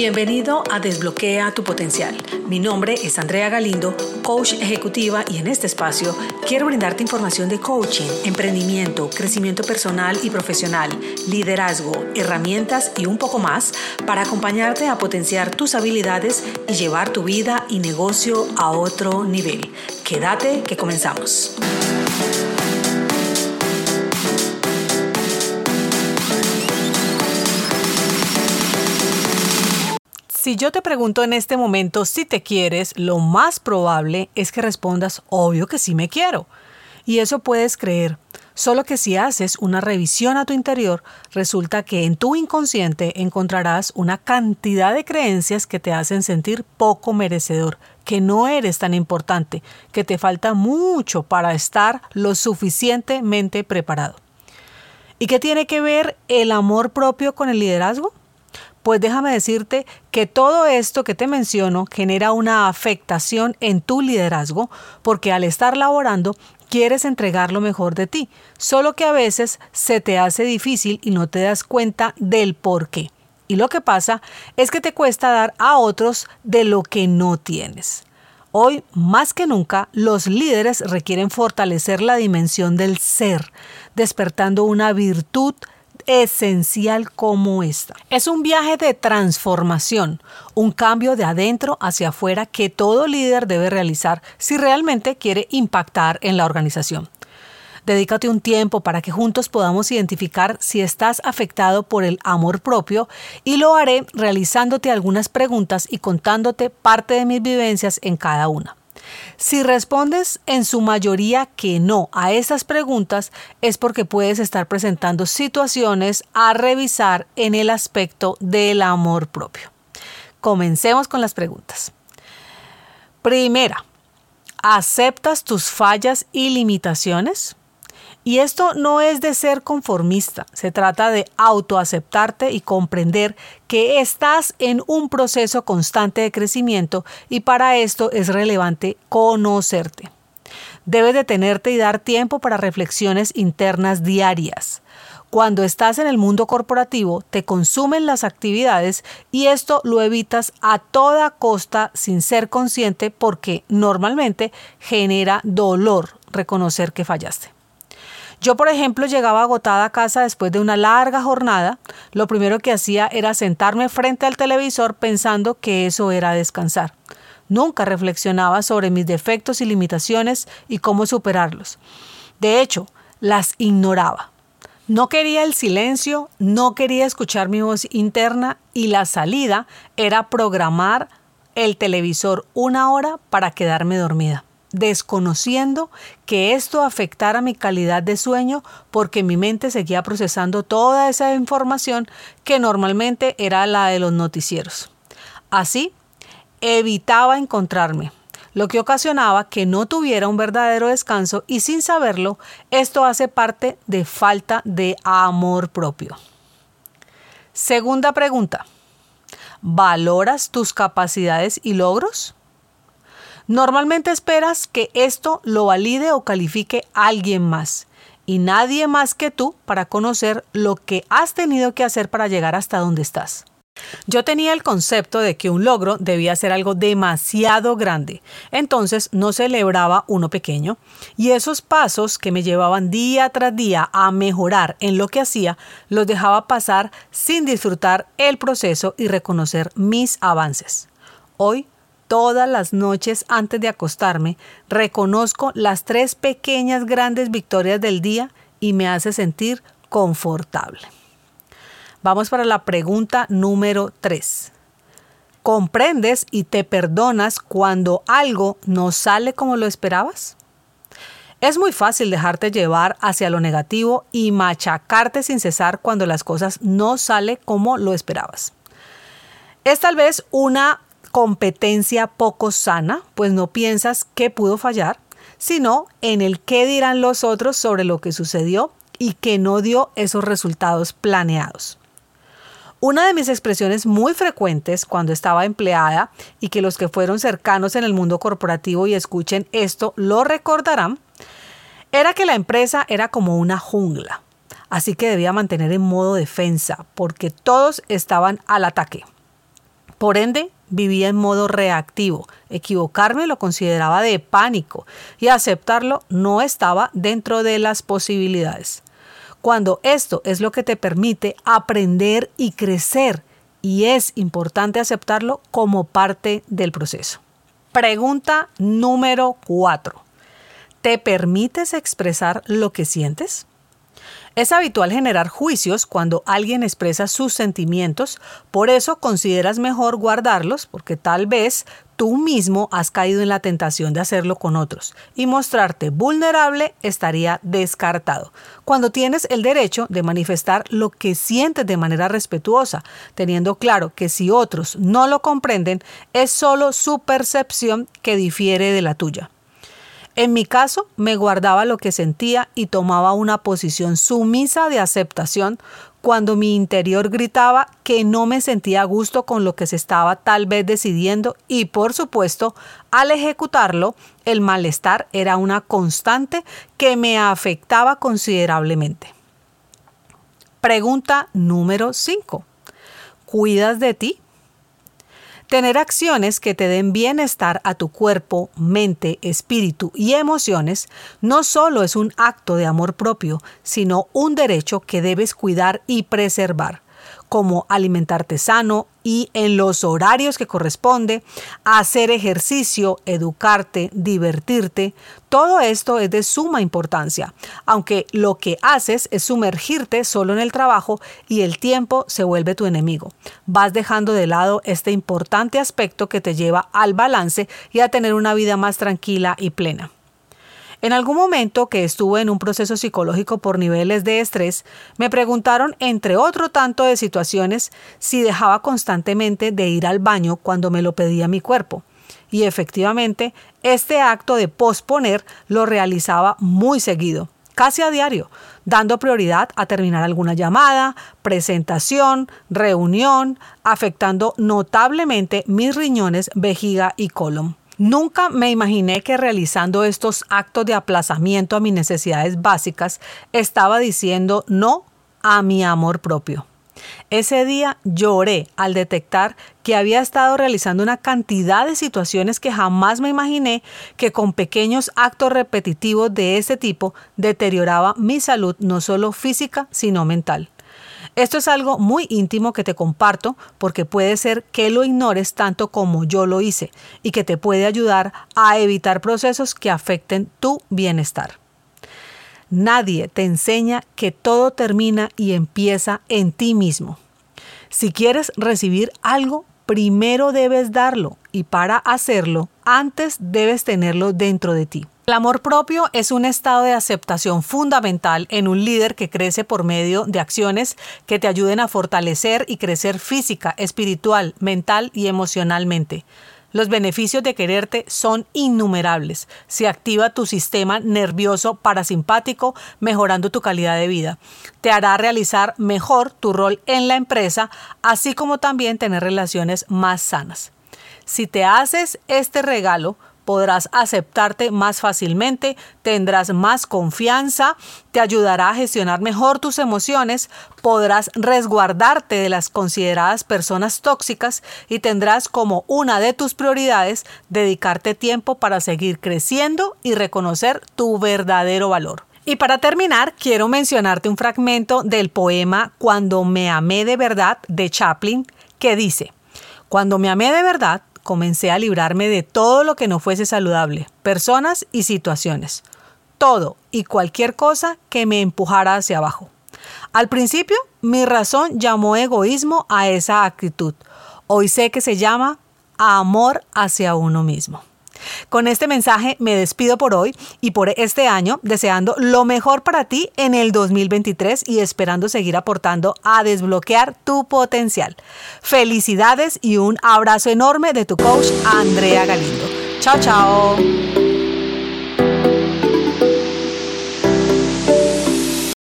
Bienvenido a Desbloquea tu Potencial. Mi nombre es Andrea Galindo, coach ejecutiva y en este espacio quiero brindarte información de coaching, emprendimiento, crecimiento personal y profesional, liderazgo, herramientas y un poco más para acompañarte a potenciar tus habilidades y llevar tu vida y negocio a otro nivel. Quédate que comenzamos. Si yo te pregunto en este momento si te quieres, lo más probable es que respondas, obvio que sí me quiero. Y eso puedes creer. Solo que si haces una revisión a tu interior, resulta que en tu inconsciente encontrarás una cantidad de creencias que te hacen sentir poco merecedor, que no eres tan importante, que te falta mucho para estar lo suficientemente preparado. ¿Y qué tiene que ver el amor propio con el liderazgo? Pues déjame decirte que todo esto que te menciono genera una afectación en tu liderazgo porque al estar laborando quieres entregar lo mejor de ti, solo que a veces se te hace difícil y no te das cuenta del por qué. Y lo que pasa es que te cuesta dar a otros de lo que no tienes. Hoy, más que nunca, los líderes requieren fortalecer la dimensión del ser, despertando una virtud esencial como esta. Es un viaje de transformación, un cambio de adentro hacia afuera que todo líder debe realizar si realmente quiere impactar en la organización. Dedícate un tiempo para que juntos podamos identificar si estás afectado por el amor propio y lo haré realizándote algunas preguntas y contándote parte de mis vivencias en cada una. Si respondes en su mayoría que no a esas preguntas, es porque puedes estar presentando situaciones a revisar en el aspecto del amor propio. Comencemos con las preguntas. Primera, ¿aceptas tus fallas y limitaciones? Y esto no es de ser conformista, se trata de autoaceptarte y comprender que estás en un proceso constante de crecimiento y para esto es relevante conocerte. Debes detenerte y dar tiempo para reflexiones internas diarias. Cuando estás en el mundo corporativo, te consumen las actividades y esto lo evitas a toda costa sin ser consciente porque normalmente genera dolor reconocer que fallaste. Yo, por ejemplo, llegaba agotada a casa después de una larga jornada. Lo primero que hacía era sentarme frente al televisor pensando que eso era descansar. Nunca reflexionaba sobre mis defectos y limitaciones y cómo superarlos. De hecho, las ignoraba. No quería el silencio, no quería escuchar mi voz interna y la salida era programar el televisor una hora para quedarme dormida desconociendo que esto afectara mi calidad de sueño porque mi mente seguía procesando toda esa información que normalmente era la de los noticieros. Así, evitaba encontrarme, lo que ocasionaba que no tuviera un verdadero descanso y sin saberlo, esto hace parte de falta de amor propio. Segunda pregunta. ¿Valoras tus capacidades y logros? Normalmente esperas que esto lo valide o califique alguien más y nadie más que tú para conocer lo que has tenido que hacer para llegar hasta donde estás. Yo tenía el concepto de que un logro debía ser algo demasiado grande, entonces no celebraba uno pequeño, y esos pasos que me llevaban día tras día a mejorar en lo que hacía, los dejaba pasar sin disfrutar el proceso y reconocer mis avances. Hoy todas las noches antes de acostarme, reconozco las tres pequeñas grandes victorias del día y me hace sentir confortable. Vamos para la pregunta número 3. ¿Comprendes y te perdonas cuando algo no sale como lo esperabas? Es muy fácil dejarte llevar hacia lo negativo y machacarte sin cesar cuando las cosas no salen como lo esperabas. Es tal vez una competencia poco sana, pues no piensas qué pudo fallar, sino en el qué dirán los otros sobre lo que sucedió y que no dio esos resultados planeados. Una de mis expresiones muy frecuentes cuando estaba empleada y que los que fueron cercanos en el mundo corporativo y escuchen esto lo recordarán, era que la empresa era como una jungla, así que debía mantener en modo defensa porque todos estaban al ataque. Por ende, vivía en modo reactivo. Equivocarme lo consideraba de pánico y aceptarlo no estaba dentro de las posibilidades. Cuando esto es lo que te permite aprender y crecer, y es importante aceptarlo como parte del proceso. Pregunta número 4. ¿Te permites expresar lo que sientes? Es habitual generar juicios cuando alguien expresa sus sentimientos, por eso consideras mejor guardarlos porque tal vez tú mismo has caído en la tentación de hacerlo con otros y mostrarte vulnerable estaría descartado. Cuando tienes el derecho de manifestar lo que sientes de manera respetuosa, teniendo claro que si otros no lo comprenden, es solo su percepción que difiere de la tuya. En mi caso, me guardaba lo que sentía y tomaba una posición sumisa de aceptación cuando mi interior gritaba que no me sentía a gusto con lo que se estaba tal vez decidiendo y por supuesto, al ejecutarlo, el malestar era una constante que me afectaba considerablemente. Pregunta número 5. ¿Cuidas de ti? Tener acciones que te den bienestar a tu cuerpo, mente, espíritu y emociones no solo es un acto de amor propio, sino un derecho que debes cuidar y preservar como alimentarte sano y en los horarios que corresponde, hacer ejercicio, educarte, divertirte. Todo esto es de suma importancia, aunque lo que haces es sumergirte solo en el trabajo y el tiempo se vuelve tu enemigo. Vas dejando de lado este importante aspecto que te lleva al balance y a tener una vida más tranquila y plena. En algún momento que estuve en un proceso psicológico por niveles de estrés, me preguntaron, entre otro tanto de situaciones, si dejaba constantemente de ir al baño cuando me lo pedía mi cuerpo. Y efectivamente, este acto de posponer lo realizaba muy seguido, casi a diario, dando prioridad a terminar alguna llamada, presentación, reunión, afectando notablemente mis riñones, vejiga y colon. Nunca me imaginé que realizando estos actos de aplazamiento a mis necesidades básicas estaba diciendo no a mi amor propio. Ese día lloré al detectar que había estado realizando una cantidad de situaciones que jamás me imaginé que con pequeños actos repetitivos de ese tipo deterioraba mi salud no solo física, sino mental. Esto es algo muy íntimo que te comparto porque puede ser que lo ignores tanto como yo lo hice y que te puede ayudar a evitar procesos que afecten tu bienestar. Nadie te enseña que todo termina y empieza en ti mismo. Si quieres recibir algo, primero debes darlo y para hacerlo, antes debes tenerlo dentro de ti. El amor propio es un estado de aceptación fundamental en un líder que crece por medio de acciones que te ayuden a fortalecer y crecer física, espiritual, mental y emocionalmente. Los beneficios de quererte son innumerables. Se activa tu sistema nervioso parasimpático, mejorando tu calidad de vida. Te hará realizar mejor tu rol en la empresa, así como también tener relaciones más sanas. Si te haces este regalo, podrás aceptarte más fácilmente, tendrás más confianza, te ayudará a gestionar mejor tus emociones, podrás resguardarte de las consideradas personas tóxicas y tendrás como una de tus prioridades dedicarte tiempo para seguir creciendo y reconocer tu verdadero valor. Y para terminar, quiero mencionarte un fragmento del poema Cuando me amé de verdad de Chaplin, que dice, Cuando me amé de verdad, comencé a librarme de todo lo que no fuese saludable, personas y situaciones, todo y cualquier cosa que me empujara hacia abajo. Al principio, mi razón llamó egoísmo a esa actitud. Hoy sé que se llama amor hacia uno mismo. Con este mensaje me despido por hoy y por este año, deseando lo mejor para ti en el 2023 y esperando seguir aportando a desbloquear tu potencial. Felicidades y un abrazo enorme de tu coach Andrea Galindo. Chao, chao.